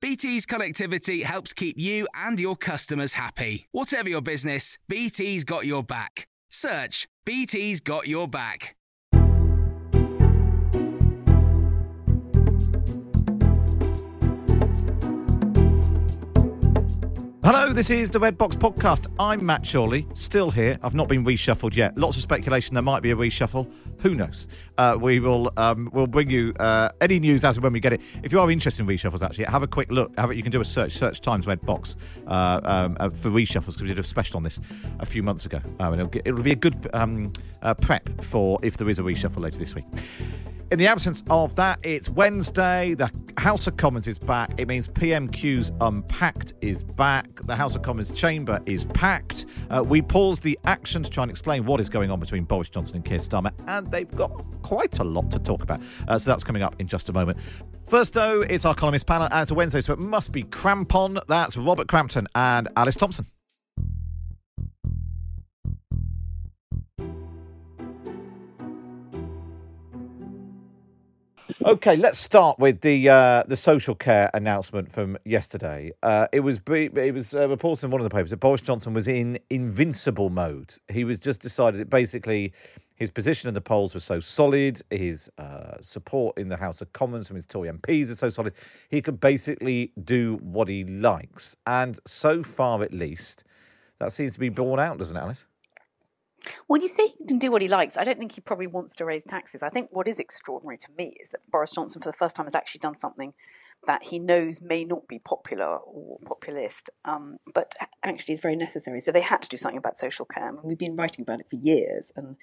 BT's connectivity helps keep you and your customers happy. Whatever your business, BT's got your back. Search BT's got your back. Hello, this is the Red Box Podcast. I'm Matt Chorley, still here. I've not been reshuffled yet. Lots of speculation there might be a reshuffle. Who knows? Uh, we will um, we'll bring you uh, any news as and when we get it. If you are interested in reshuffles, actually, have a quick look. Have it. You can do a search. Search Times Red Box uh, um, uh, for reshuffles because we did a special on this a few months ago, um, and it'll, it'll, be a good um, uh, prep for if there is a reshuffle later this week. In the absence of that, it's Wednesday. The House of Commons is back. It means PMQ's Unpacked is back. The House of Commons chamber is packed. Uh, we pause the action to try and explain what is going on between Boris Johnson and Keir Starmer, and they've got quite a lot to talk about. Uh, so that's coming up in just a moment. First, though, it's our columnist panel, and it's a Wednesday, so it must be Crampon. That's Robert Crampton and Alice Thompson. Okay, let's start with the uh, the social care announcement from yesterday. Uh, it was it was uh, reported in one of the papers that Boris Johnson was in invincible mode. He was just decided that basically his position in the polls was so solid, his uh, support in the House of Commons from his Tory MPs is so solid, he could basically do what he likes. And so far, at least, that seems to be borne out, doesn't it, Alice? When you say he can do what he likes, I don't think he probably wants to raise taxes. I think what is extraordinary to me is that Boris Johnson, for the first time, has actually done something that he knows may not be popular or populist, um, but actually is very necessary. So they had to do something about social care. I mean, we've been writing about it for years, and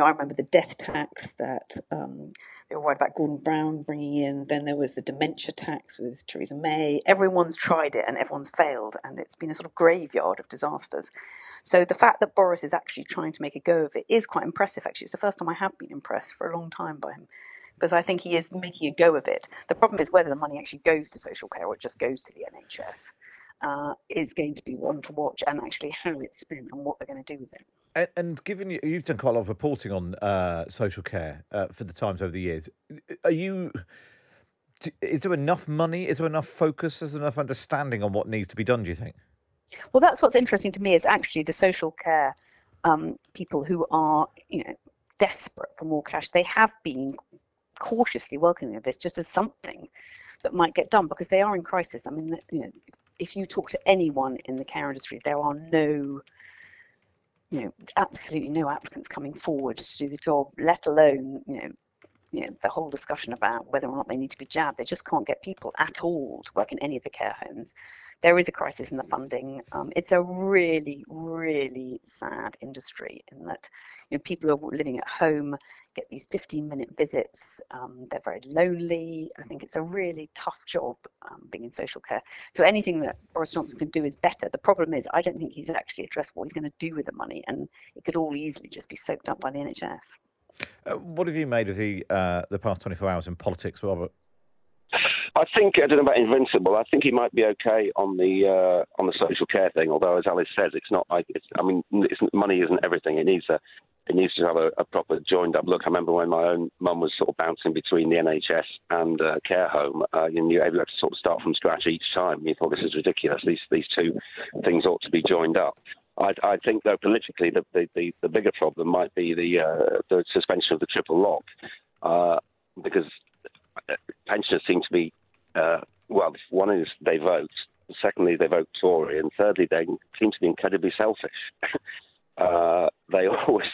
know, I remember the death tax that um, they were worried about Gordon Brown bringing in. Then there was the dementia tax with Theresa May. Everyone's tried it and everyone's failed, and it's been a sort of graveyard of disasters. So the fact that Boris is actually trying to make a go of it is quite impressive. Actually, it's the first time I have been impressed for a long time by him because I think he is making a go of it. The problem is whether the money actually goes to social care or it just goes to the NHS. Uh, is going to be one to watch, and actually how it's spent and what they're going to do with it. And, and given you, you've done quite a lot of reporting on uh, social care uh, for the Times over the years, are you? Is there enough money? Is there enough focus? Is there enough understanding on what needs to be done? Do you think? Well, that's what's interesting to me is actually the social care um, people who are, you know, desperate for more cash. They have been cautiously welcoming of this just as something that might get done because they are in crisis. I mean, you know, if you talk to anyone in the care industry, there are no, you know, absolutely no applicants coming forward to do the job, let alone, you know, you know, the whole discussion about whether or not they need to be jabbed. They just can't get people at all to work in any of the care homes there is a crisis in the funding. Um, it's a really, really sad industry in that you know, people are living at home get these 15 minute visits. Um, they're very lonely. I think it's a really tough job um, being in social care. So anything that Boris Johnson can do is better. The problem is, I don't think he's actually addressed what he's going to do with the money, and it could all easily just be soaked up by the NHS. Uh, what have you made of the uh, the past 24 hours in politics, Robert? I think I don't know about invincible. I think he might be okay on the uh, on the social care thing. Although, as Alice says, it's not like it's. I mean, it's, money isn't everything. It needs a it needs to have a, a, proper joined up look. I remember when my own mum was sort of bouncing between the NHS and uh, care home, uh, and you had to sort of start from scratch each time. You thought this is ridiculous. These these two things ought to be joined up. I, I think, though, politically, the, the, the, the, bigger problem might be the, uh, the suspension of the triple lock. uh, because pensioners seem to be uh, well. One is they vote. Secondly, they vote Tory, and thirdly, they seem to be incredibly selfish. uh, they always,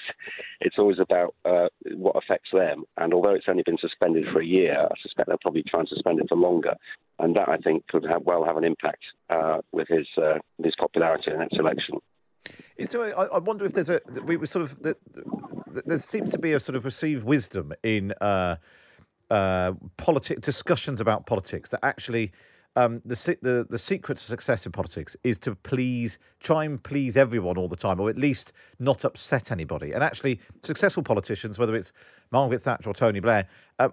it's always about uh, what affects them. And although it's only been suspended for a year, I suspect they'll probably try and suspend it for longer. And that, I think, could have well have an impact uh, with his uh, his popularity in the next election. There, I, wonder if there's a we were sort of the, the, there seems to be a sort of received wisdom in uh, politic discussions about politics that actually um, the, the the secret to success in politics is to please, try and please everyone all the time, or at least not upset anybody. And actually, successful politicians, whether it's Margaret Thatcher or Tony Blair, uh,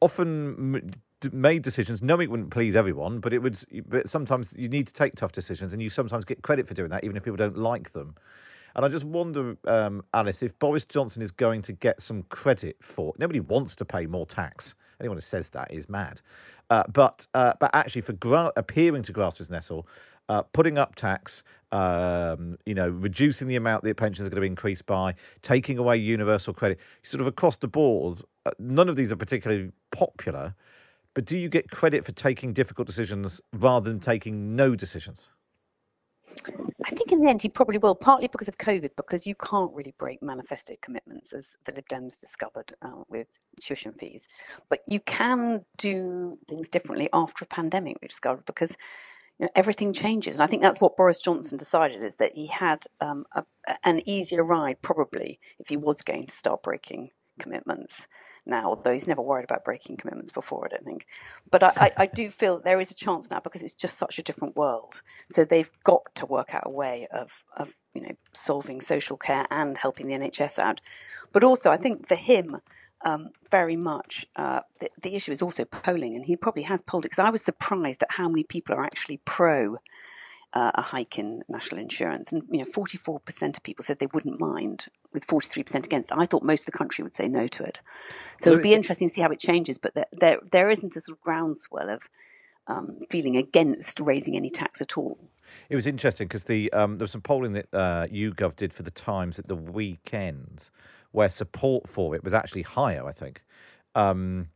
often made decisions knowing it wouldn't please everyone, but it would. But sometimes you need to take tough decisions, and you sometimes get credit for doing that, even if people don't like them. And I just wonder, um, Alice, if Boris Johnson is going to get some credit for. Nobody wants to pay more tax. Anyone who says that is mad. Uh, but uh, but actually, for gra- appearing to grasp his nettle, uh, putting up tax, um, you know, reducing the amount that pensions are going to be increased by, taking away universal credit, sort of across the board. Uh, none of these are particularly popular, but do you get credit for taking difficult decisions rather than taking no decisions? I think in the end he probably will, partly because of COVID, because you can't really break manifesto commitments, as the Lib Dems discovered uh, with tuition fees. But you can do things differently after a pandemic, we discovered, because you know, everything changes. And I think that's what Boris Johnson decided is that he had um, a, an easier ride, probably, if he was going to start breaking commitments now, although he's never worried about breaking commitments before, I don't think. But I, I, I, do feel there is a chance now because it's just such a different world. So they've got to work out a way of, of you know, solving social care and helping the NHS out. But also, I think for him, um, very much uh, the, the, issue is also polling, and he probably has polled it because I was surprised at how many people are actually pro uh, a hike in national insurance. And you know, 44% of people said they wouldn't mind, with 43% against. I thought most of the country would say no to it. So well, it'd be interesting to see how it changes. But there, there, there isn't a sort of groundswell of um, feeling against raising any tax at all. It was interesting because the um, there was some polling that uh, YouGov did for the Times at the weekend, where support for it was actually higher. I think. Um,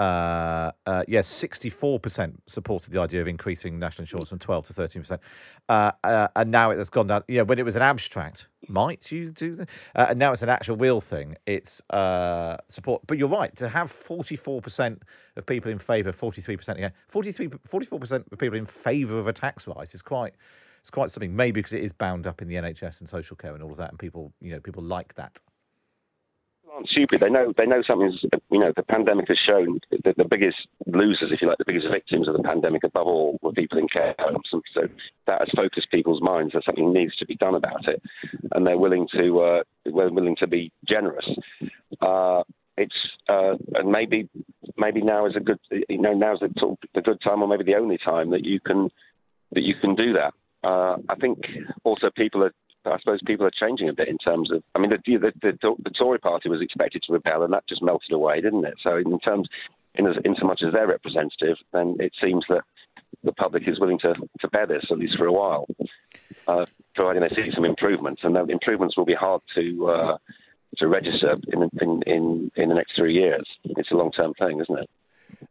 uh, uh, yes, 64% supported the idea of increasing national insurance from 12 to 13%. Uh, uh, and now it has gone down. Yeah, when it was an abstract, might you do that? Uh, and now it's an actual real thing. It's support. But you're right, to have 44% of people in favour, 43%, yeah, 43, 44% of people in favour of a tax rise is quite. It's quite something, maybe because it is bound up in the NHS and social care and all of that, and people, you know, people like that aren't stupid. They know they know something's. You know, the pandemic has shown that the biggest losers, if you like, the biggest victims of the pandemic, above all, were people in care homes. And so that has focused people's minds that something needs to be done about it, and they're willing to uh, willing to be generous. Uh, it's uh, and maybe maybe now is a good you know now's the, the good time, or maybe the only time that you can that you can do that. Uh, I think also people are I suppose people are changing a bit in terms of. I mean, the the, the, the Tory party was expected to rebel, and that just melted away, didn't it? So, in terms, in as in so much as their representative, then it seems that the public is willing to, to bear this at least for a while, uh, providing they see some improvements, and the improvements will be hard to uh, to register in, in in in the next three years. It's a long term thing, isn't it?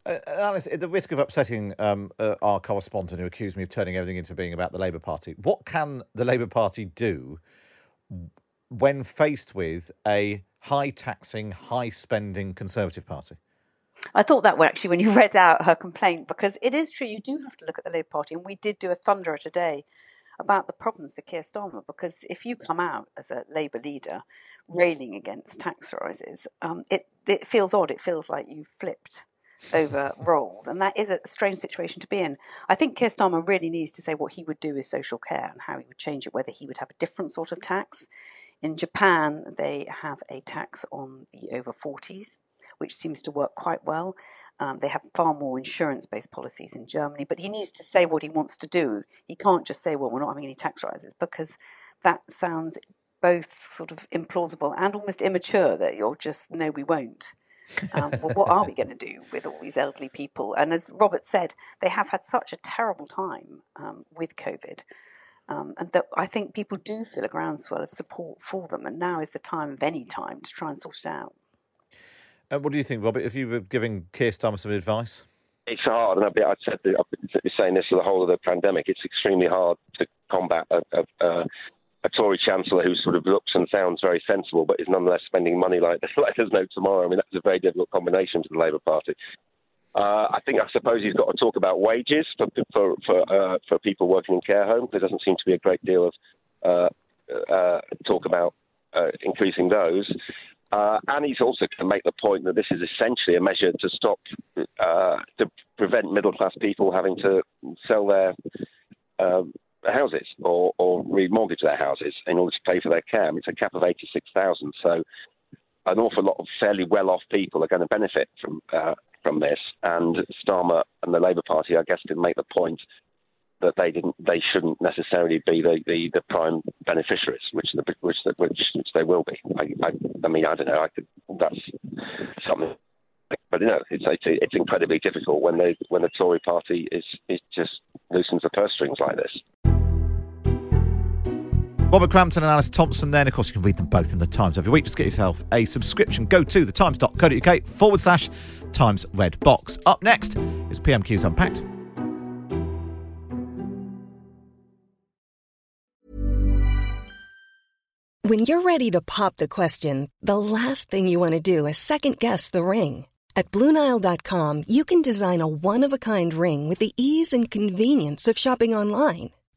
Uh, Alice, at the risk of upsetting um, uh, our correspondent who accused me of turning everything into being about the Labour Party, what can the Labour Party do when faced with a high taxing, high spending Conservative Party? I thought that actually when you read out her complaint, because it is true, you do have to look at the Labour Party, and we did do a thunderer today about the problems for Keir Starmer, because if you come out as a Labour leader railing against tax rises, um, it, it feels odd. It feels like you've flipped over roles. And that is a strange situation to be in. I think Keir Starmer really needs to say what he would do with social care and how he would change it, whether he would have a different sort of tax. In Japan, they have a tax on the over 40s, which seems to work quite well. Um, they have far more insurance based policies in Germany, but he needs to say what he wants to do. He can't just say, well, we're not having any tax rises, because that sounds both sort of implausible and almost immature that you're just, no, we won't. Um, well, what are we going to do with all these elderly people? And as Robert said, they have had such a terrible time um, with COVID. Um, and that I think people do feel a groundswell of support for them, and now is the time of any time to try and sort it out. Uh, what do you think, Robert? If you were giving Keir Starmer some advice? It's hard, and I've been, I've said I've been saying this for the whole of the pandemic. It's extremely hard to combat a, a, a, a Tory chancellor who sort of looks and sounds very sensible, but is nonetheless spending money like, like there's no tomorrow. I mean, that's a very difficult combination for the Labour Party. Uh, I think I suppose he's got to talk about wages for for for, uh, for people working in care homes. There doesn't seem to be a great deal of uh, uh talk about uh, increasing those. Uh, and he's also going to make the point that this is essentially a measure to stop, to prevent middle class people having to sell their um, houses or, or remortgage their houses in order to pay for their care. I mean, it's a cap of 86,000. So an awful lot of fairly well off people are going to benefit from uh, from this. And Starmer and the Labour Party, I guess, did make the point that they didn't, they shouldn't necessarily be the, the, the prime beneficiaries, which the, which the, which, which they will be. I, I, I mean, I don't know. I could, that's something. But you know, it's, it's it's incredibly difficult when they when the Tory Party is is just loosens the purse strings like this. Robert Crampton and Alice Thompson there. And of course, you can read them both in the Times every week. Just get yourself a subscription. Go to thetimes.co.uk forward slash Times Red Box. Up next is PMQ's Unpacked. When you're ready to pop the question, the last thing you want to do is second guess the ring. At Bluenile.com, you can design a one of a kind ring with the ease and convenience of shopping online.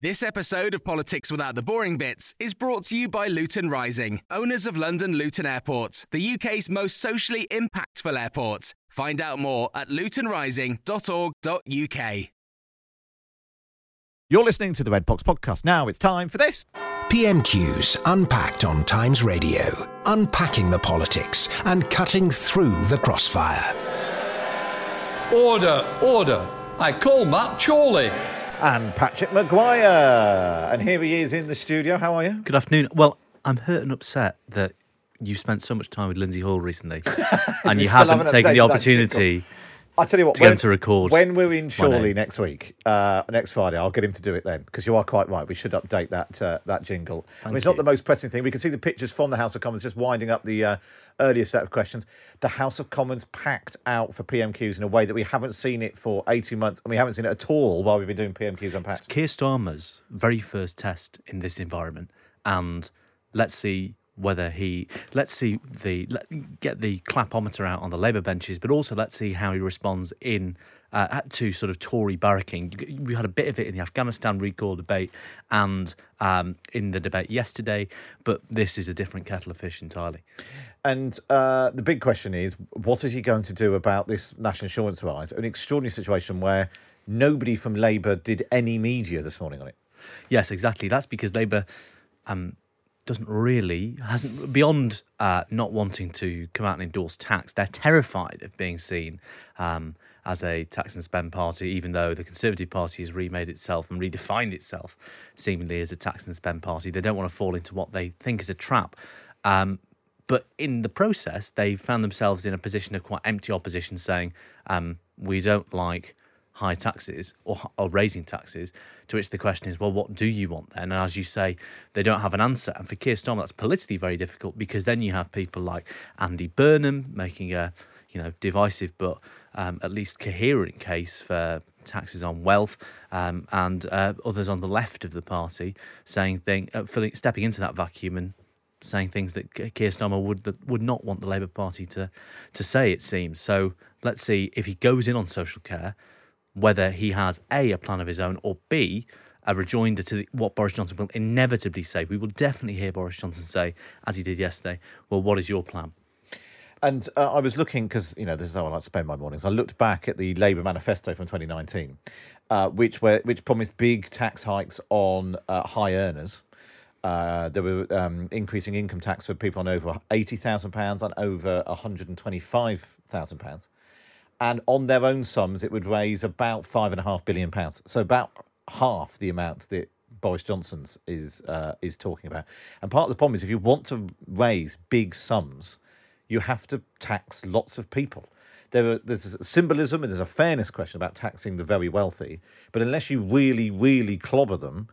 This episode of Politics Without the Boring Bits is brought to you by Luton Rising, owners of London Luton Airport, the UK's most socially impactful airport. Find out more at lutonrising.org.uk. You're listening to the Red Box podcast. Now it's time for this. PMQs unpacked on Times Radio, unpacking the politics and cutting through the crossfire. Order, order. I call Matt Chorley and Patrick Maguire. And here he is in the studio. How are you? Good afternoon. Well, I'm hurt and upset that you've spent so much time with Lindsay Hoyle recently and you haven't taken the opportunity I tell you what, to when, to record. When we're in Chorley next week, uh, next Friday, I'll get him to do it then because you are quite right. We should update that uh, that jingle. Thank I mean, it's you. not the most pressing thing. We can see the pictures from the House of Commons just winding up the uh, earlier set of questions. The House of Commons packed out for PMQs in a way that we haven't seen it for 18 months and we haven't seen it at all while we've been doing PMQs unpacked. It's Keir Starmer's very first test in this environment. And let's see whether he let's see the let, get the clapometer out on the Labour benches, but also let's see how he responds in uh, to sort of Tory barracking. We had a bit of it in the Afghanistan recall debate and um, in the debate yesterday, but this is a different kettle of fish entirely. And uh, the big question is, what is he going to do about this national insurance rise? An extraordinary situation where nobody from Labour did any media this morning on it. Yes, exactly. That's because Labour. Um, doesn't really hasn't beyond uh, not wanting to come out and endorse tax. They're terrified of being seen um, as a tax and spend party, even though the Conservative Party has remade itself and redefined itself seemingly as a tax and spend party. They don't want to fall into what they think is a trap. Um, but in the process, they found themselves in a position of quite empty opposition, saying, um, "We don't like." High taxes or, or raising taxes. To which the question is, well, what do you want then? And as you say, they don't have an answer. And for Keir Starmer, that's politically very difficult because then you have people like Andy Burnham making a you know divisive but um, at least coherent case for taxes on wealth, um, and uh, others on the left of the party saying thing, uh, filling, stepping into that vacuum and saying things that Keir Starmer would that would not want the Labour Party to to say. It seems so. Let's see if he goes in on social care, whether he has a a plan of his own or b a rejoinder to the, what Boris Johnson will inevitably say. We will definitely hear Boris Johnson say, as he did yesterday, "Well, what is your plan?" And uh, I was looking because you know this is how I like to spend my mornings. I looked back at the Labour manifesto from 2019, uh, which were which promised big tax hikes on uh, high earners. Uh, there were um, increasing income tax for people on over eighty thousand pounds and over one hundred and twenty-five thousand pounds, and on their own sums, it would raise about five and a half billion pounds. So about half the amount that Boris Johnson's is uh, is talking about. And part of the problem is if you want to raise big sums you have to tax lots of people. There are, there's a symbolism and there's a fairness question about taxing the very wealthy, but unless you really, really clobber them,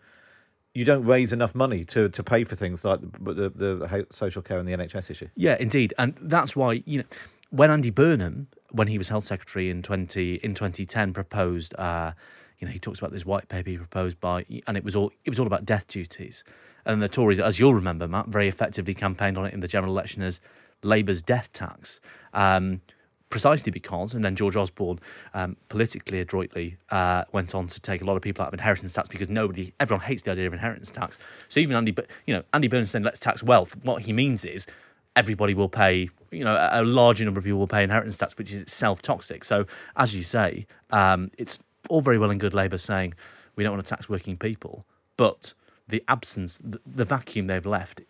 you don't raise enough money to, to pay for things like the, the, the social care and the NHS issue. Yeah, indeed, and that's why you know when Andy Burnham, when he was health secretary in twenty in twenty ten, proposed. Uh, you know, he talks about this white paper he proposed by, and it was all it was all about death duties. And the Tories, as you'll remember, Matt, very effectively campaigned on it in the general election as Labour's death tax. Um, precisely because, and then George Osborne um, politically adroitly uh, went on to take a lot of people out of inheritance tax because nobody, everyone hates the idea of inheritance tax. So even Andy, you know, Andy Burnham saying let's tax wealth. What he means is everybody will pay, you know, a, larger number of people will pay inheritance tax, which is itself toxic. So as you say, um, it's all very well and good Labour saying we don't want to tax working people, but the absence, the, the vacuum they've left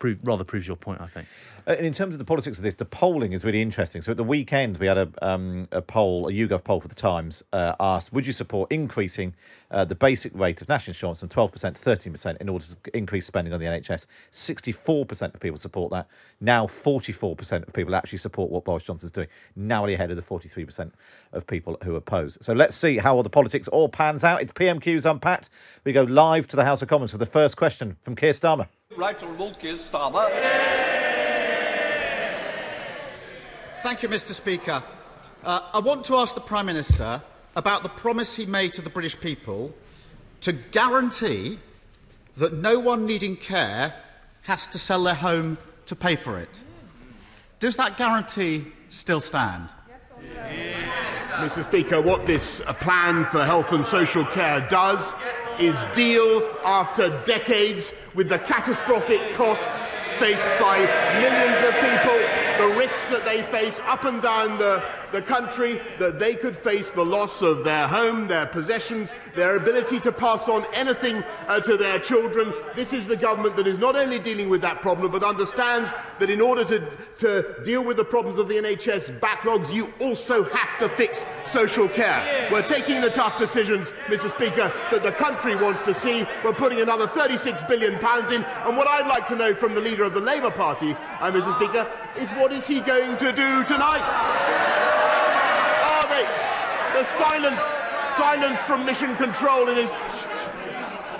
prove, rather proves your point, I think. Uh, and in terms of the politics of this, the polling is really interesting. So at the weekend, we had a, um, a poll, a YouGov poll for the Times, uh, asked, would you support increasing uh, the basic rate of national insurance from 12% to 13% in order to increase spending on the NHS? 64% of people support that. Now 44% of people actually support what Boris Johnson's doing, narrowly ahead of the 43% of people who oppose. So let's see how all the politics all pans out. It's PMQ's Unpacked. We go live to the House of Commons for the first question from Keir Starmer. Right Honourable Keir Starmer. Thank you, Mr Speaker. Uh, I want to ask the Prime Minister about the promise he made to the British people to guarantee that no one needing care has to sell their home to pay for it. Does that guarantee still stand? Yes, Mr. Speaker, what this uh, plan for health and social care does is deal after decades with the catastrophic costs faced by millions of people, the risks that they face up and down the the country that they could face the loss of their home, their possessions, their ability to pass on anything uh, to their children. This is the government that is not only dealing with that problem, but understands that in order to, to deal with the problems of the NHS backlogs, you also have to fix social care. We're taking the tough decisions, Mr. Speaker, that the country wants to see. We're putting another £36 billion in. And what I'd like to know from the leader of the Labour Party, uh, Mr. Speaker, is what is he going to do tonight? The silence, silence from mission control in his.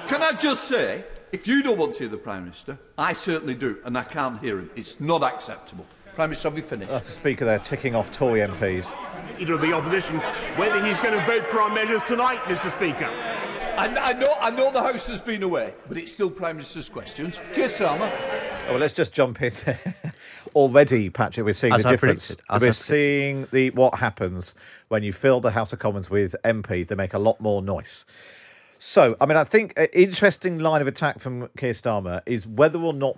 Can I just say, if you don't want to hear the Prime Minister, I certainly do, and I can't hear him. It's not acceptable. Prime Minister, have you finished? That's the Speaker there ticking off Tory MPs. Leader of the Opposition, whether he's going to vote for our measures tonight, Mr. Speaker. I, I, know, I know the House has been away, but it's still Prime Minister's questions. Keir Starmer. Oh, well, let's just jump in. Already, Patrick, we're seeing As the I difference. We're I seeing the what happens when you fill the House of Commons with MPs. They make a lot more noise. So, I mean, I think an interesting line of attack from Keir Starmer is whether or not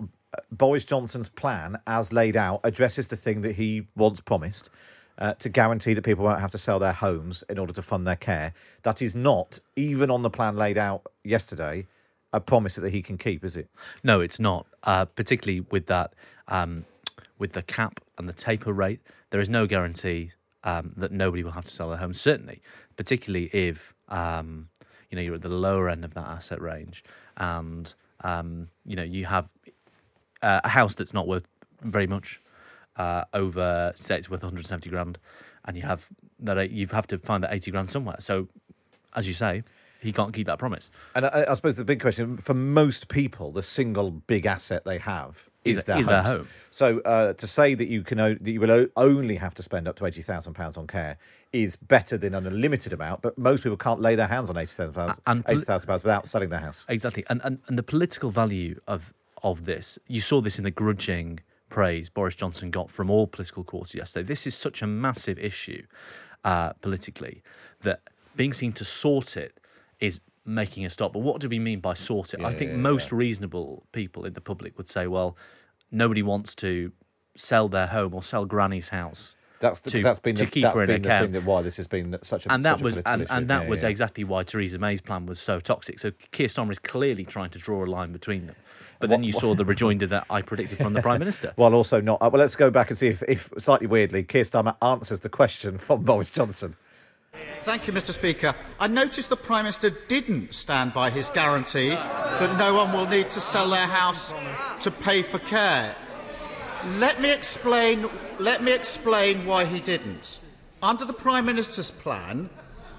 Boris Johnson's plan, as laid out, addresses the thing that he once promised. Uh, to guarantee that people won't have to sell their homes in order to fund their care. That is not, even on the plan laid out yesterday, a promise that he can keep, is it? No, it's not. Uh, particularly with that, um, with the cap and the taper rate, there is no guarantee um, that nobody will have to sell their home. Certainly, particularly if um, you know you're at the lower end of that asset range, and um, you know you have uh, a house that's not worth very much uh, over say it's worth 170 grand, and you have that you have to find that 80 grand somewhere. So, as you say, he can't keep that promise. And I, I suppose the big question for most people, the single big asset they have is, Is- their, is their home. So uh, to say that you can o- that you will o- only have to spend up to eighty thousand pounds on care is better than an unlimited amount. But most people can't lay their hands on eighty thousand pounds eighty thousand pounds without selling their house. Exactly, and, and and the political value of of this. You saw this in the grudging praise Boris Johnson got from all political quarters yesterday. This is such a massive issue uh, politically that being seen to sort it is making a stop. But what do we mean by sort it? Yeah, I think yeah, most reasonable people in the public would say, well, nobody wants to sell their home or sell granny's house. That's, to, that's been, to the, keep that's her in been the account. thing that why this has been such a and that was and, and that Yeah, was yeah. exactly why Theresa May's plan was so toxic. So Keir Starmer is clearly trying to draw a line between them. But then you saw the rejoinder that I predicted from the Prime Minister. Well, also not. Uh, well, let's go back and see if, if slightly weirdly, Keir Starmer answers the question from Boris Johnson. Thank you, Mr. Speaker. I noticed the Prime Minister didn't stand by his guarantee that no one will need to sell their house to pay for care. Let me explain. Let me explain why he didn't. Under the Prime Minister's plan,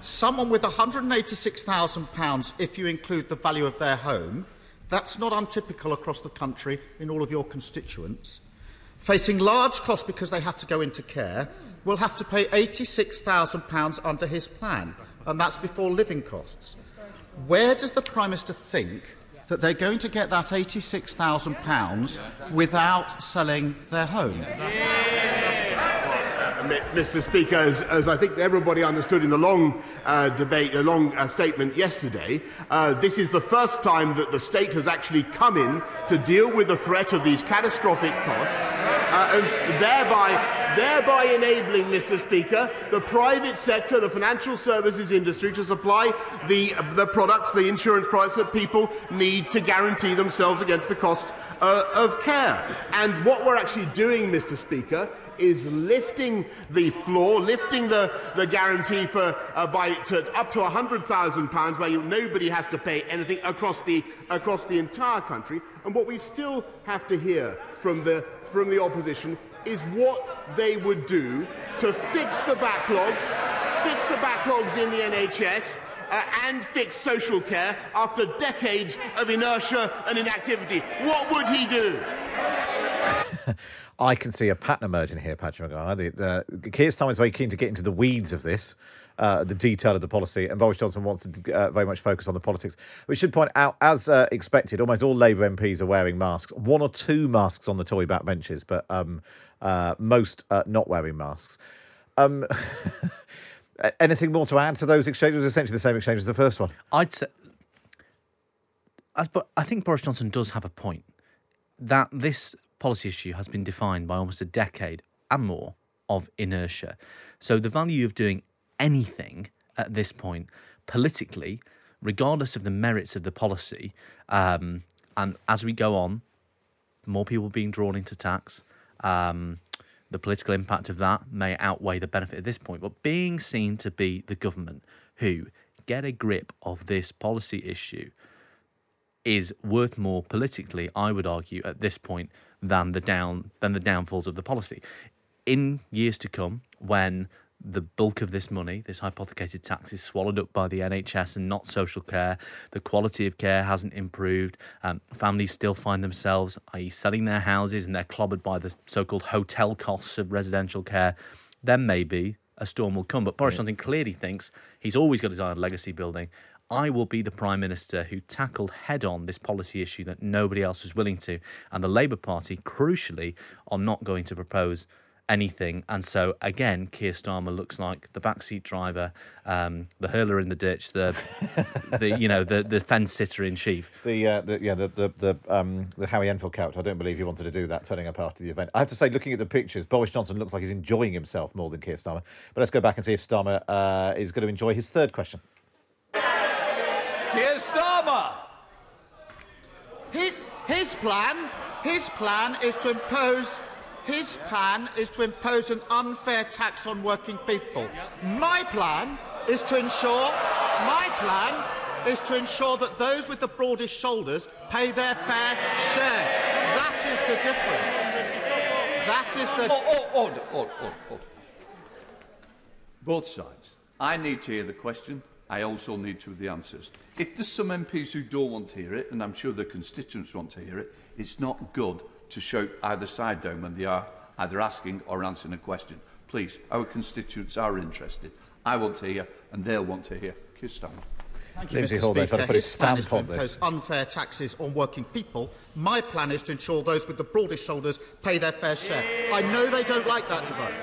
someone with £186,000, if you include the value of their home, That's not untypical across the country in all of your constituents. Facing large costs because they have to go into care, will have to pay £86,000 under his plan, and that's before living costs. Where does the Prime Minister think that they're going to get that £86,000 without selling their home? Yeah. Mr. Speaker, as, as I think everybody understood in the long uh, debate, a long uh, statement yesterday, uh, this is the first time that the state has actually come in to deal with the threat of these catastrophic costs, uh, and thereby, thereby enabling, Mr. Speaker, the private sector, the financial services industry, to supply the the products, the insurance products that people need to guarantee themselves against the cost uh, of care. And what we're actually doing, Mr. Speaker, is lifting the floor, lifting the, the guarantee for uh, by to, up to hundred thousand pounds, where you, nobody has to pay anything across the across the entire country. And what we still have to hear from the from the opposition is what they would do to fix the backlogs, fix the backlogs in the NHS. Uh, and fix social care after decades of inertia and inactivity. What would he do? I can see a pattern emerging here, Patrick Maguire. The, the, Keir Starmer is very keen to get into the weeds of this, uh, the detail of the policy, and Boris Johnson wants to uh, very much focus on the politics. We should point out, as uh, expected, almost all Labour MPs are wearing masks. One or two masks on the Tory backbenches, but um, uh, most not wearing masks. Um, anything more to add to those exchanges? Essentially the same exchange as the first one. I'd say, as, but I think Boris Johnson does have a point that this policy issue has been defined by almost a decade and more of inertia. So the value of doing anything at this point, politically, regardless of the merits of the policy, um, and as we go on, more people being drawn into tax. Um, the political impact of that may outweigh the benefit at this point, but being seen to be the government who get a grip of this policy issue is worth more politically, I would argue, at this point than the down than the downfalls of the policy. In years to come, when the bulk of this money, this hypothecated tax, is swallowed up by the NHS and not social care. The quality of care hasn't improved. Um, families still find themselves, i.e., selling their houses and they're clobbered by the so called hotel costs of residential care. Then maybe a storm will come. But Boris Johnson clearly thinks he's always got his eye on legacy building. I will be the Prime Minister who tackled head on this policy issue that nobody else was willing to. And the Labour Party, crucially, are not going to propose anything. And so, again, Keir Starmer looks like the backseat driver, um, the hurler in the ditch, the, the you know, the, the fence sitter in chief. The, uh, the yeah the the the, um, the Harry Enfield character. I don't believe he wanted to do that, turning up after the event. I have to say, looking at the pictures, Boris Johnson looks like he's enjoying himself more than Keir Starmer. But let's go back and see if Starmer uh, is going to enjoy his third question. Keir Starmer! His, his plan, his plan is to impose. His plan is to impose an unfair tax on working people. My plan is to ensure. My plan is to ensure that those with the broadest shoulders pay their fair share. That is the difference. That is the. Oh, oh, order, order, order, order. Both sides. I need to hear the question. I also need to hear the answers. If there's some MPs who don't want to hear it, and I'm sure the constituents want to hear it, it's not good to shout either side down when they are either asking or answering a question. Please, our constituents are interested. I want to hear, and they'll want to hear. Keir Starmer. Thank you, Lindsay Mr. Hoyle, they've got to Speaker. put his His plan is to on this. impose unfair taxes on working people. My plan is to ensure those with the broadest shoulders pay their fair share. I know they don't like that debate.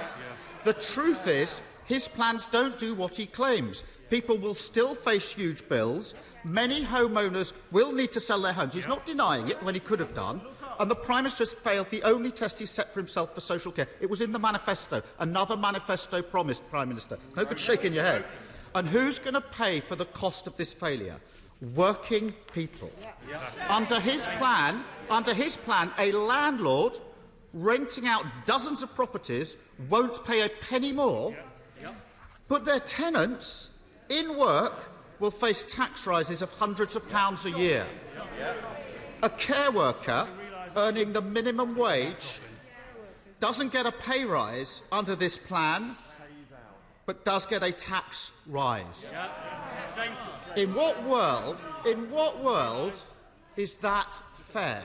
The truth is, his plans don't do what he claims. People will still face huge bills. Many homeowners will need to sell their homes. He's not denying it when he could have done. And the Prime Minister has failed the only test he set for himself for social care. It was in the manifesto. Another manifesto promised, Prime Minister. No good shaking your head. And who's going to pay for the cost of this failure? Working people. Under his plan, under his plan, a landlord renting out dozens of properties won't pay a penny more, but their tenants in work will face tax rises of hundreds of pounds a year. A care worker earning the minimum wage doesn't get a pay rise under this plan, but does get a tax rise. In what world, in what world is that fair?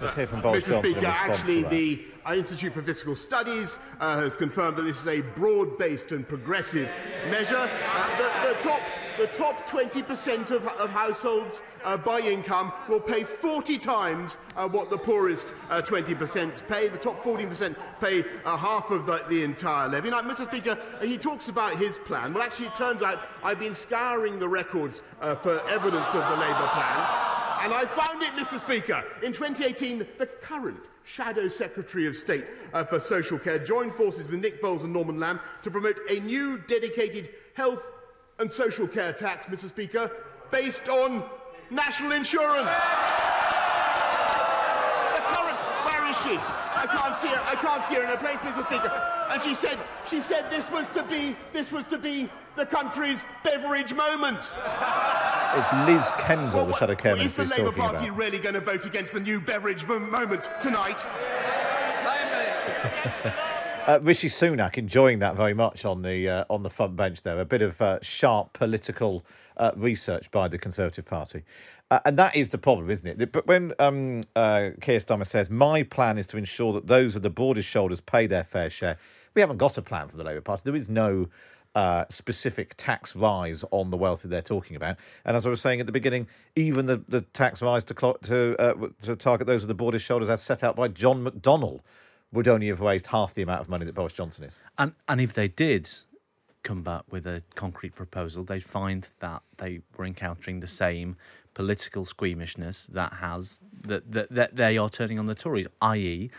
Let's hear from Boris Mr. Speaker, actually, the uh, Institute for Fiscal Studies uh, has confirmed that this is a broad-based and progressive measure. Uh, the, the top, the top 20% of, of households uh, by income will pay 40 times uh, what the poorest uh, 20% pay. The top 14% pay uh, half of the, the entire levy. Now, Mr. Speaker, uh, he talks about his plan. Well, actually, it turns out I've been scouring the records uh, for evidence of the Labour plan. And I found it, Mr. Speaker. In 2018, the current Shadow Secretary of State uh, for Social Care joined forces with Nick Bowles and Norman Lamb to promote a new dedicated health and social care tax, Mr. Speaker, based on national insurance. The current, where is she? I can't see her. I can't see her in her place, Mr. Speaker. And she said, she said this was to be, this was to be the country's Beveridge moment. It's Liz Kendall, the Shadow Care Well, is Minister, the he's Labour talking Party about. really going to vote against the new Beveridge moment tonight? Uh, Rishi Sunak enjoying that very much on the uh, on the front bench there. A bit of uh, sharp political uh, research by the Conservative Party, uh, and that is the problem, isn't it? But when um, uh, Keir Starmer says, "My plan is to ensure that those with the broadest shoulders pay their fair share," we haven't got a plan from the Labour Party. There is no. Specific tax rise on the wealthy they're talking about, and as I was saying at the beginning, even the, the tax rise to to to target those with the broadest shoulders, as set out by John McDonnell, would only have raised half the amount of money that Boris Johnson is. And and if they did come back with a concrete proposal, they'd find that they were encountering the same political squeamishness that has that that, that they are turning on the Tories, i.e.,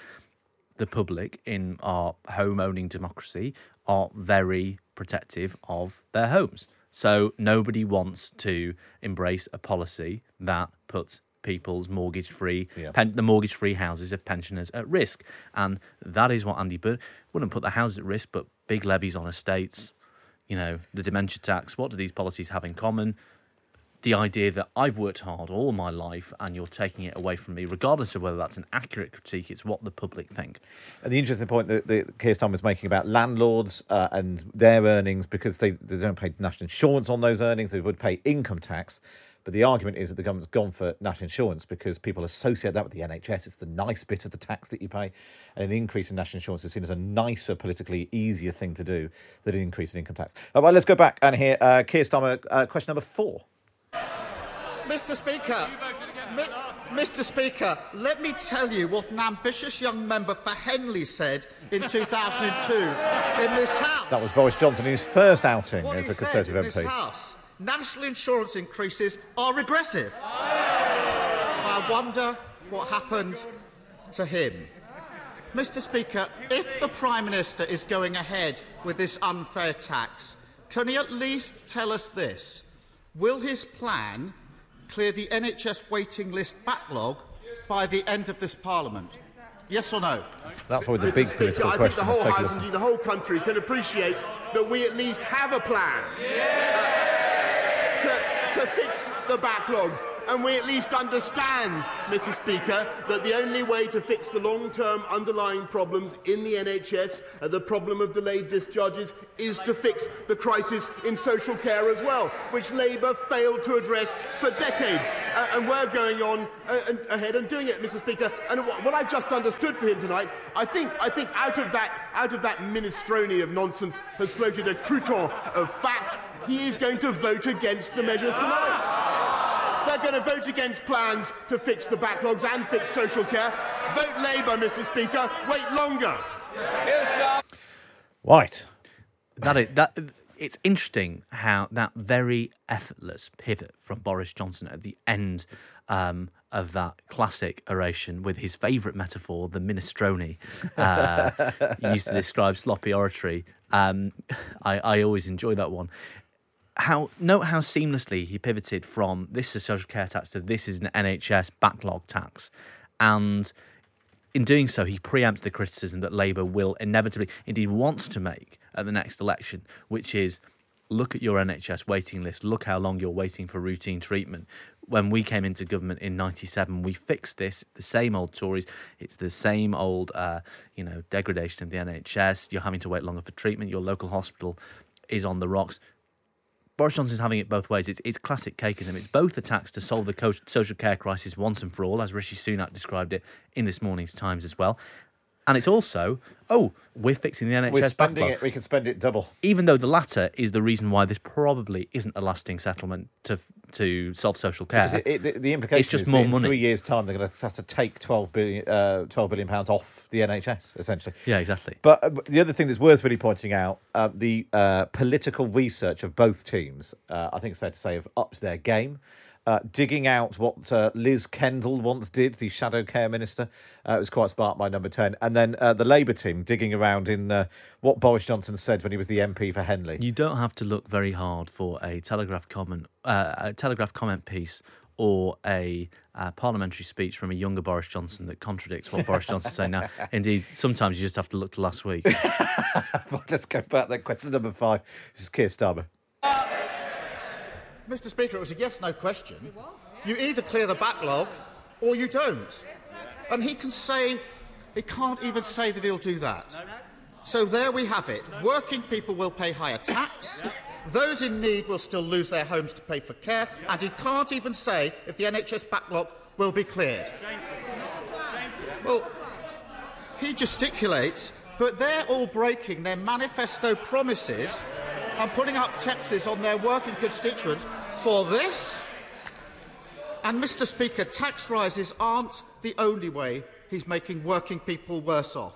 the public in our home owning democracy are very protective of their homes. So nobody wants to embrace a policy that puts people's mortgage free Yeah. pen, the mortgage free houses of pensioners at risk. And that is what Andy Burnham wouldn't put the houses at risk, but big levies on estates, you know, the dementia tax. What do these policies have in common? The idea that I've worked hard all my life and you're taking it away from me, regardless of whether that's an accurate critique, it's what the public think. And the interesting point that, that Keir Starmer was making about landlords uh, and their earnings, because they, they don't pay national insurance on those earnings, they would pay income tax. But the argument is that the government's gone for national insurance because people associate that with the NHS. It's the nice bit of the tax that you pay. And an increase in national insurance is seen as a nicer, politically easier thing to do than an increase in income tax. All right, let's go back and hear uh, Keir Starmer, uh, question number four. Mr. Speaker, Mr. Speaker, let me tell you what an ambitious young member for Henley said in 2002 in this House. That was Boris Johnson in his first outing what as a Conservative MP. House. National insurance increases are regressive. I wonder what happened to him. Mr. Speaker, if the Prime Minister is going ahead with this unfair tax, can he at least tell us this? Will his plan clear the NHS waiting list backlog by the end of this Parliament? Yes or no? That's probably the Mr. big Speaker, political I think question. the Let's whole House, listen. indeed the whole country, can appreciate that we at least have a plan uh, to, fix the backlogs. and we at least understand, Mr. Speaker, that the only way to fix the long term underlying problems in the NHS, uh, the problem of delayed discharges, is to fix the crisis in social care as well, which Labour failed to address for decades. Uh, and we're going on uh, and ahead and doing it, Mr. Speaker. And what, what I've just understood for him tonight, I think, I think out, of that, out of that minestrone of nonsense has floated a crouton of fact. He is going to vote against the measures tonight. They're going to vote against plans to fix the backlogs and fix social care. Vote Labour, Mr. Speaker. Wait longer. Right. That is that. It's interesting how that very effortless pivot from Boris Johnson at the end um, of that classic oration with his favourite metaphor, the minestrone, uh, used to describe sloppy oratory. Um, I, I always enjoy that one. How note how seamlessly he pivoted from this is a social care tax to this is an NHS backlog tax, and in doing so, he preempts the criticism that Labour will inevitably, indeed wants to make at the next election, which is look at your NHS waiting list, look how long you're waiting for routine treatment. When we came into government in 97, we fixed this, the same old Tories, it's the same old, uh, you know, degradation of the NHS. You're having to wait longer for treatment. Your local hospital is on the rocks. Boris Johnson's having it both ways. It's, it's classic cakeism. It's both attacks to solve the social care crisis once and for all, as Rishi Sunak described it in this morning's Times as well. And it's also, oh, we're fixing the NHS We're spending backlog. it. We can spend it double. Even though the latter is the reason why this probably isn't a lasting settlement to to solve social care. It, it, the, implication it's just is that more in three years' time they're going to have to take 12 billion, uh, 12 billion pounds off the NHS, essentially. Yeah, exactly. But, uh, but the other thing that's worth really pointing out, uh, the uh, political research of both teams, uh, I think it's fair to say, have upped their game. Uh, digging out what uh, Liz Kendall once did, the shadow care minister, uh, it was quite smart by number 10. And then uh, the Labour team digging around in uh, what Boris Johnson said when he was the MP for Henley. You don't have to look very hard for a Telegraph comment, uh, a Telegraph comment piece or a uh, parliamentary speech from a younger Boris Johnson that contradicts what Boris Johnson's saying now. Indeed, sometimes you just have to look to last week. Let's go back then. Question number five. This is Keir Starmer. Mr. Speaker, it was a yes no question. You either clear the backlog or you don't. And he can say, he can't even say that he'll do that. So there we have it. Working people will pay higher tax. Those in need will still lose their homes to pay for care. And he can't even say if the NHS backlog will be cleared. Well, he gesticulates, but they're all breaking their manifesto promises and putting up taxes on their working constituents for this. And, Mr. Speaker, tax rises aren't the only way he's making working people worse off.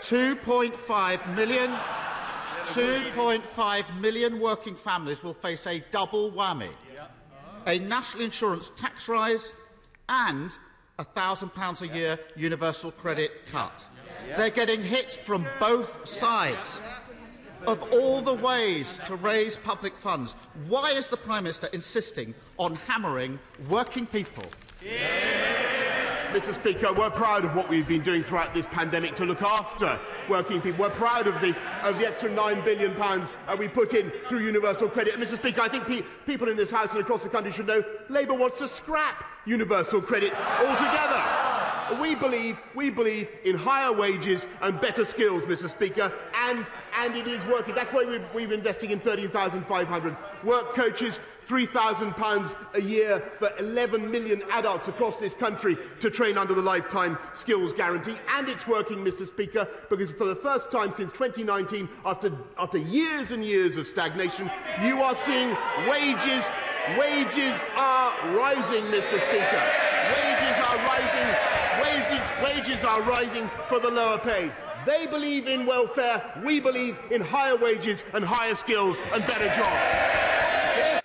2.5 million, 2.5 million working families will face a double whammy a national insurance tax rise and a £1,000 a year universal credit cut. They're getting hit from both sides. Of all the ways to raise public funds, why is the Prime Minister insisting on hammering working people? Mr. Speaker, we're proud of what we've been doing throughout this pandemic to look after working people. We're proud of the, of the extra £9 billion pounds, uh, we put in through universal credit. And, Mr. Speaker, I think pe- people in this House and across the country should know Labour wants to scrap universal credit altogether. We believe, we believe in higher wages and better skills, Mr. Speaker, and, and it is working. That's why we're, we're investing in 13,500 work coaches, £3,000 a year for 11 million adults across this country to train under the Lifetime Skills Guarantee. And it's working, Mr. Speaker, because for the first time since 2019, after, after years and years of stagnation, you are seeing wages, wages are rising, Mr. Speaker. Wages are rising, for the lower paid. They believe in welfare, we believe in higher wages and higher skills and better jobs.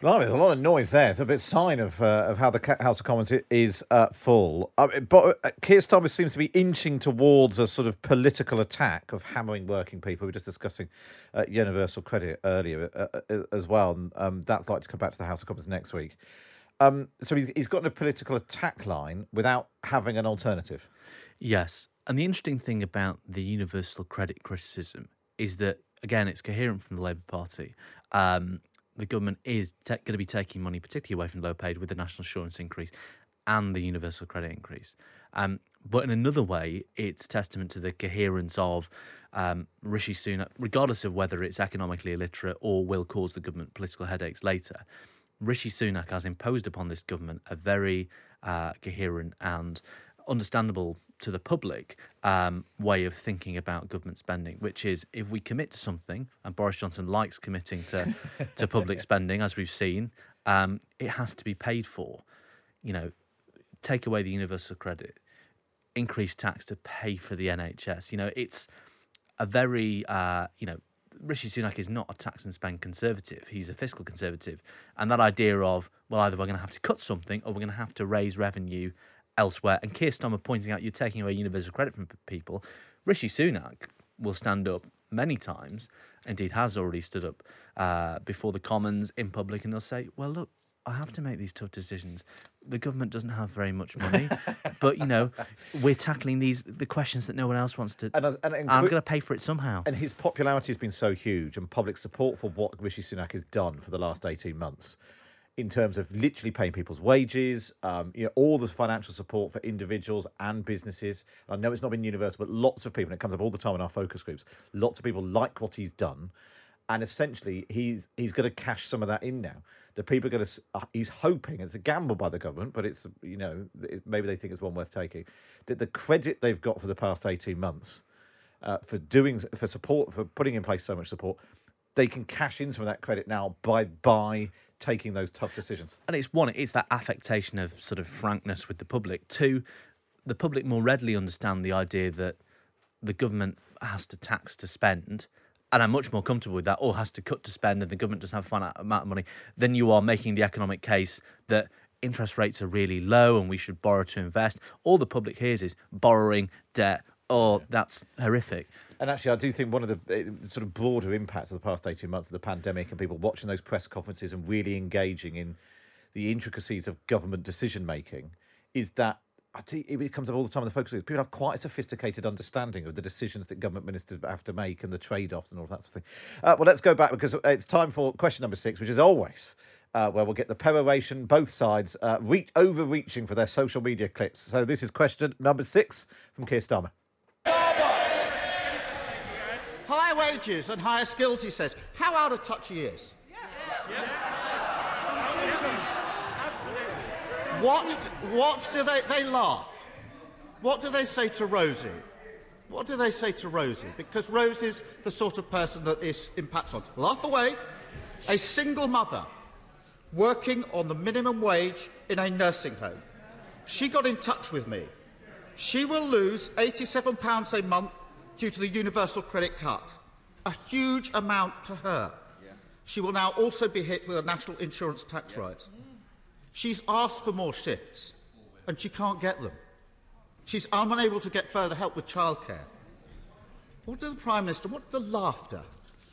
Blimey, there's a lot of noise there. It's a bit sign of uh, of how the House of Commons is uh, full. Uh, but Keir Starmer seems to be inching towards a sort of political attack of hammering working people. We were just discussing uh, universal credit earlier uh, uh, as well, and um, that's likely to come back to the House of Commons next week. Um, so he's, he's got a political attack line without having an alternative. Yes. And the interesting thing about the universal credit criticism is that, again, it's coherent from the Labour Party. Um, the government is ta going to be taking money, particularly away from low paid, with the national insurance increase and the universal credit increase. Um, but in another way, it's testament to the coherence of um, Rishi Sunak, regardless of whether it's economically illiterate or will cause the government political headaches later. Rishi Sunak has imposed upon this government a very uh, coherent and understandable to the public um, way of thinking about government spending, which is if we commit to something, and Boris Johnson likes committing to, to public spending, as we've seen, um, it has to be paid for. You know, take away the universal credit, increase tax to pay for the NHS. You know, it's a very, uh, you know, Rishi Sunak is not a tax and spend conservative. He's a fiscal conservative. And that idea of, well, either we're going to have to cut something or we're going to have to raise revenue elsewhere. And Keir Starmer pointing out you're taking away universal credit from people. Rishi Sunak will stand up many times, indeed has already stood up uh, before the Commons in public, and they'll say, well, look, I have to make these tough decisions. The government doesn't have very much money, but you know, we're tackling these the questions that no one else wants to. And, and, and, and I'm going to pay for it somehow. And his popularity has been so huge, and public support for what Rishi Sunak has done for the last eighteen months, in terms of literally paying people's wages, um, you know, all the financial support for individuals and businesses. I know it's not been universal, but lots of people, and it comes up all the time in our focus groups. Lots of people like what he's done, and essentially he's he's going to cash some of that in now the people are going to. Uh, he's hoping it's a gamble by the government, but it's you know it, maybe they think it's one worth taking. That the credit they've got for the past eighteen months uh, for doing for support for putting in place so much support, they can cash in some of that credit now by by taking those tough decisions. And it's one, it's that affectation of sort of frankness with the public. Two, the public more readily understand the idea that the government has to tax to spend and I'm much more comfortable with that, or has to cut to spend and the government doesn't have a finite amount of money, then you are making the economic case that interest rates are really low and we should borrow to invest. All the public hears is borrowing, debt, oh, that's horrific. And actually, I do think one of the eh, sort of broader impacts of the past 18 months of the pandemic and people watching those press conferences and really engaging in the intricacies of government decision making is that see it comes up all the time in the focus group. People have quite a sophisticated understanding of the decisions that government ministers have to make and the trade-offs and all that sort of thing. Uh, well, let's go back because it's time for question number six, which is always uh, where we'll get the peroration, both sides uh, reach, overreaching for their social media clips. So this is question number six from Keir Starmer. Higher wages and higher skills, he says. How out of touch he is. Yeah. Yeah. What, what do they, they laugh? What do they say to Rosie? What do they say to Rosie? Because Rosie's the sort of person that this impacts on. Laugh away. A single mother working on the minimum wage in a nursing home. She got in touch with me. She will lose £87 a month due to the universal credit cut. A huge amount to her. She will now also be hit with a national insurance tax rise. She's asked for more shifts and she can't get them. She's unable to get further help with childcare. What does the Prime Minister, what does the laughter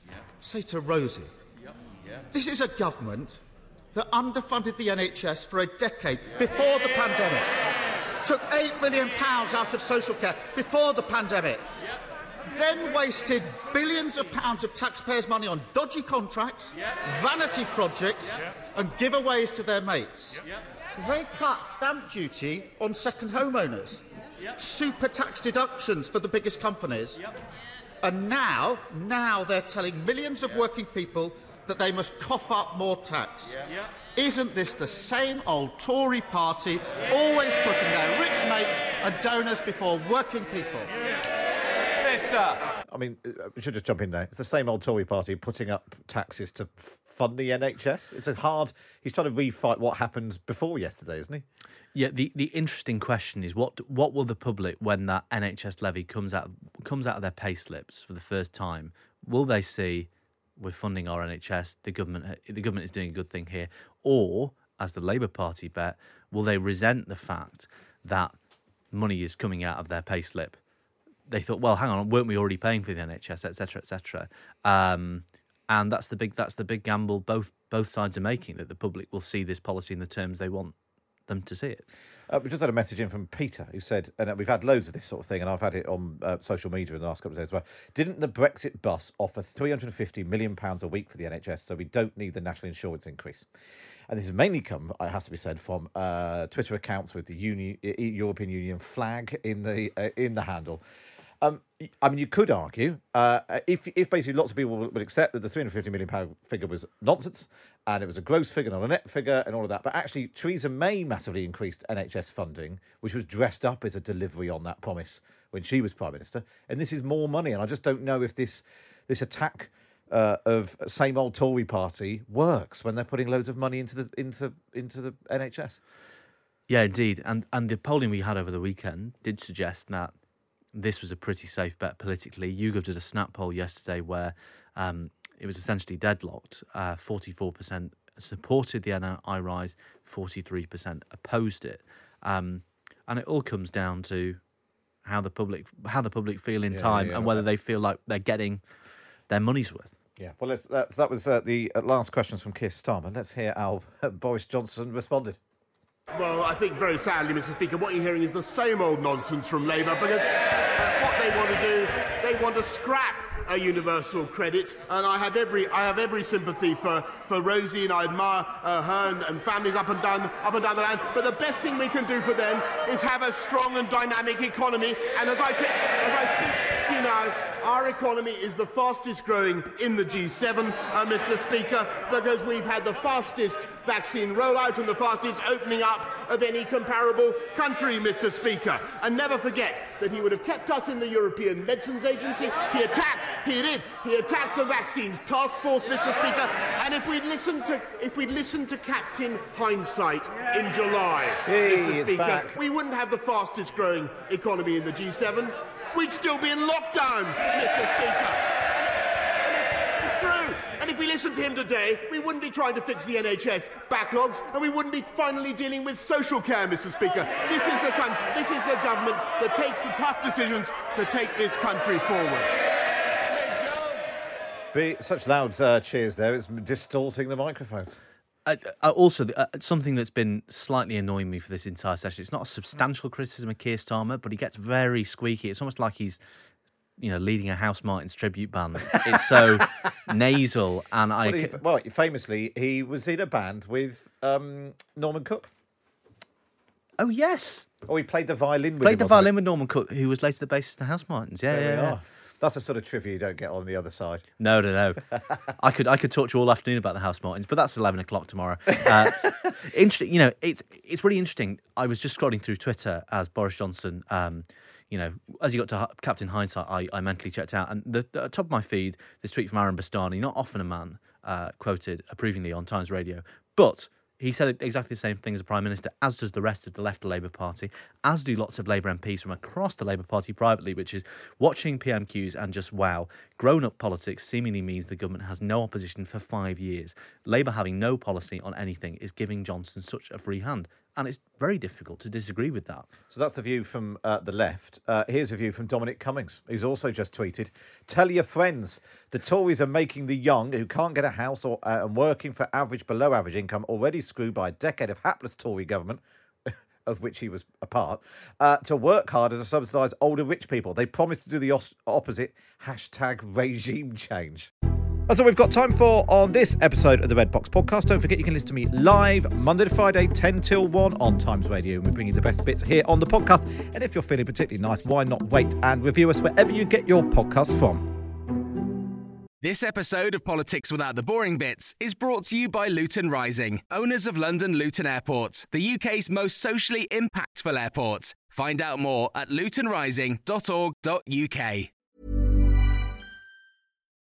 yeah. say to Rosie? Yeah. This is a government that underfunded the NHS for a decade yeah. before the pandemic, took £8 million pounds out of social care before the pandemic. Then wasted billions of pounds of taxpayers' money on dodgy contracts, vanity projects, and giveaways to their mates. They cut stamp duty on second homeowners, super tax deductions for the biggest companies. And now, now they're telling millions of working people that they must cough up more tax. Isn't this the same old Tory party always putting their rich mates and donors before working people? Minister! I mean, uh, we should just jump in there. It's the same old Tory party putting up taxes to fund the NHS. It's a hard. He's trying to refight what happened before yesterday, isn't he? Yeah. The, the interesting question is what what will the public when that NHS levy comes out comes out of their pay slips for the first time? Will they see we're funding our NHS? The government the government is doing a good thing here, or as the Labour Party bet, will they resent the fact that money is coming out of their pay slip? They thought, well, hang on, weren't we already paying for the NHS, etc., etc. Um, and that's the big that's the big gamble both both sides are making that the public will see this policy in the terms they want them to see it. Uh, we just had a message in from Peter who said, and we've had loads of this sort of thing, and I've had it on uh, social media in the last couple of days as well. Didn't the Brexit bus offer £350 million a week for the NHS, so we don't need the national insurance increase? And this has mainly come, it has to be said, from uh, Twitter accounts with the Uni- European Union flag in the uh, in the handle. Um, I mean, you could argue uh, if if basically lots of people would accept that the 350 million pound figure was nonsense and it was a gross figure, not a net figure, and all of that. But actually, Theresa May massively increased NHS funding, which was dressed up as a delivery on that promise when she was prime minister. And this is more money, and I just don't know if this this attack. Uh, of same old Tory party works when they're putting loads of money into the into into the NHS. Yeah, indeed, and and the polling we had over the weekend did suggest that this was a pretty safe bet politically. YouGov did a snap poll yesterday where um, it was essentially deadlocked. Uh, 44% supported the NI rise, 43% opposed it. Um, and it all comes down to how the public how the public feel in yeah, time yeah, and whether they feel like they're getting their money's worth. Yeah, well, let's, that's, that was uh, the uh, last questions from Keir Starmer. Let's hear how Boris Johnson responded. Well, I think very sadly, Mr. Speaker, what you're hearing is the same old nonsense from Labour because uh, what they want to do, they want to scrap a universal credit, and I have every I have every sympathy for, for Rosie, and I admire uh, her and, and, families up and down up and down the land. But the best thing we can do for them is have a strong and dynamic economy. And as I t- as I speak to you now, our economy is the fastest growing in the G7, uh, Mr. Speaker, because we've had the fastest vaccine rollout and the fastest opening up of any comparable country, Mr. Speaker. And never forget that he would have kept us in the European Medicines Agency. He attacked, he did, he attacked the vaccines task force, Mr. Speaker. And if we'd listened to if we'd listened to Captain Hindsight in July, hey, Mr. Speaker, back. we wouldn't have the fastest growing economy in the G7 we'd still be in lockdown, Mr. Speaker. It's true. And if we listened to him today, we wouldn't be trying to fix the NHS backlogs, and we wouldn't be finally dealing with social care, Mr. Speaker. This is the country, this is the government that takes the tough decisions to take this country forward. Be such loud uh, cheers there, it's distorting the microphones. Uh, uh, also, uh, something that's been slightly annoying me for this entire session. It's not a substantial criticism of Keir Starmer, but he gets very squeaky. It's almost like he's, you know, leading a Housemartins tribute band. It's so nasal, and I. Well, he, well, famously, he was in a band with um, Norman Cook. Oh yes. Oh, he played the violin with played the violin with Norman Cook, who was later the bassist of the Housemartins. Yeah, there yeah, yeah. That's a sort of trivia you don't get on the other side. No, no, no. I could I could talk to you all afternoon about the Housemartins, but that's eleven o'clock tomorrow. Uh, interesting, you know, it's it's really interesting. I was just scrolling through Twitter as Boris Johnson. Um, you know, as you got to Captain Hindsight, I, I mentally checked out, and the, the top of my feed, this tweet from Aaron Bastani, not often a man uh, quoted approvingly on Times Radio, but he said exactly the same thing as the Prime Minister, as does the rest of the left of Labour Party, as do lots of Labour MPs from across the Labour Party privately, which is watching PMQs and just wow, grown up politics seemingly means the government has no opposition for five years. Labour having no policy on anything is giving Johnson such a free hand. And it's very difficult to disagree with that. So that's the view from uh, the left. Uh, here's a view from Dominic Cummings, who's also just tweeted Tell your friends the Tories are making the young who can't get a house or uh, and working for average, below average income, already screwed by a decade of hapless Tory government. of which he was a part, uh, to work harder to subsidise older rich people. They promised to do the os- opposite. Hashtag regime change. That's all we've got time for on this episode of the Red Box Podcast. Don't forget you can listen to me live Monday to Friday, 10 till 1 on Times Radio. And we bring you the best bits here on the podcast. And if you're feeling particularly nice, why not wait and review us wherever you get your podcasts from? This episode of Politics Without the Boring Bits is brought to you by Luton Rising, owners of London Luton Airport, the UK's most socially impactful airport. Find out more at lutonrising.org.uk.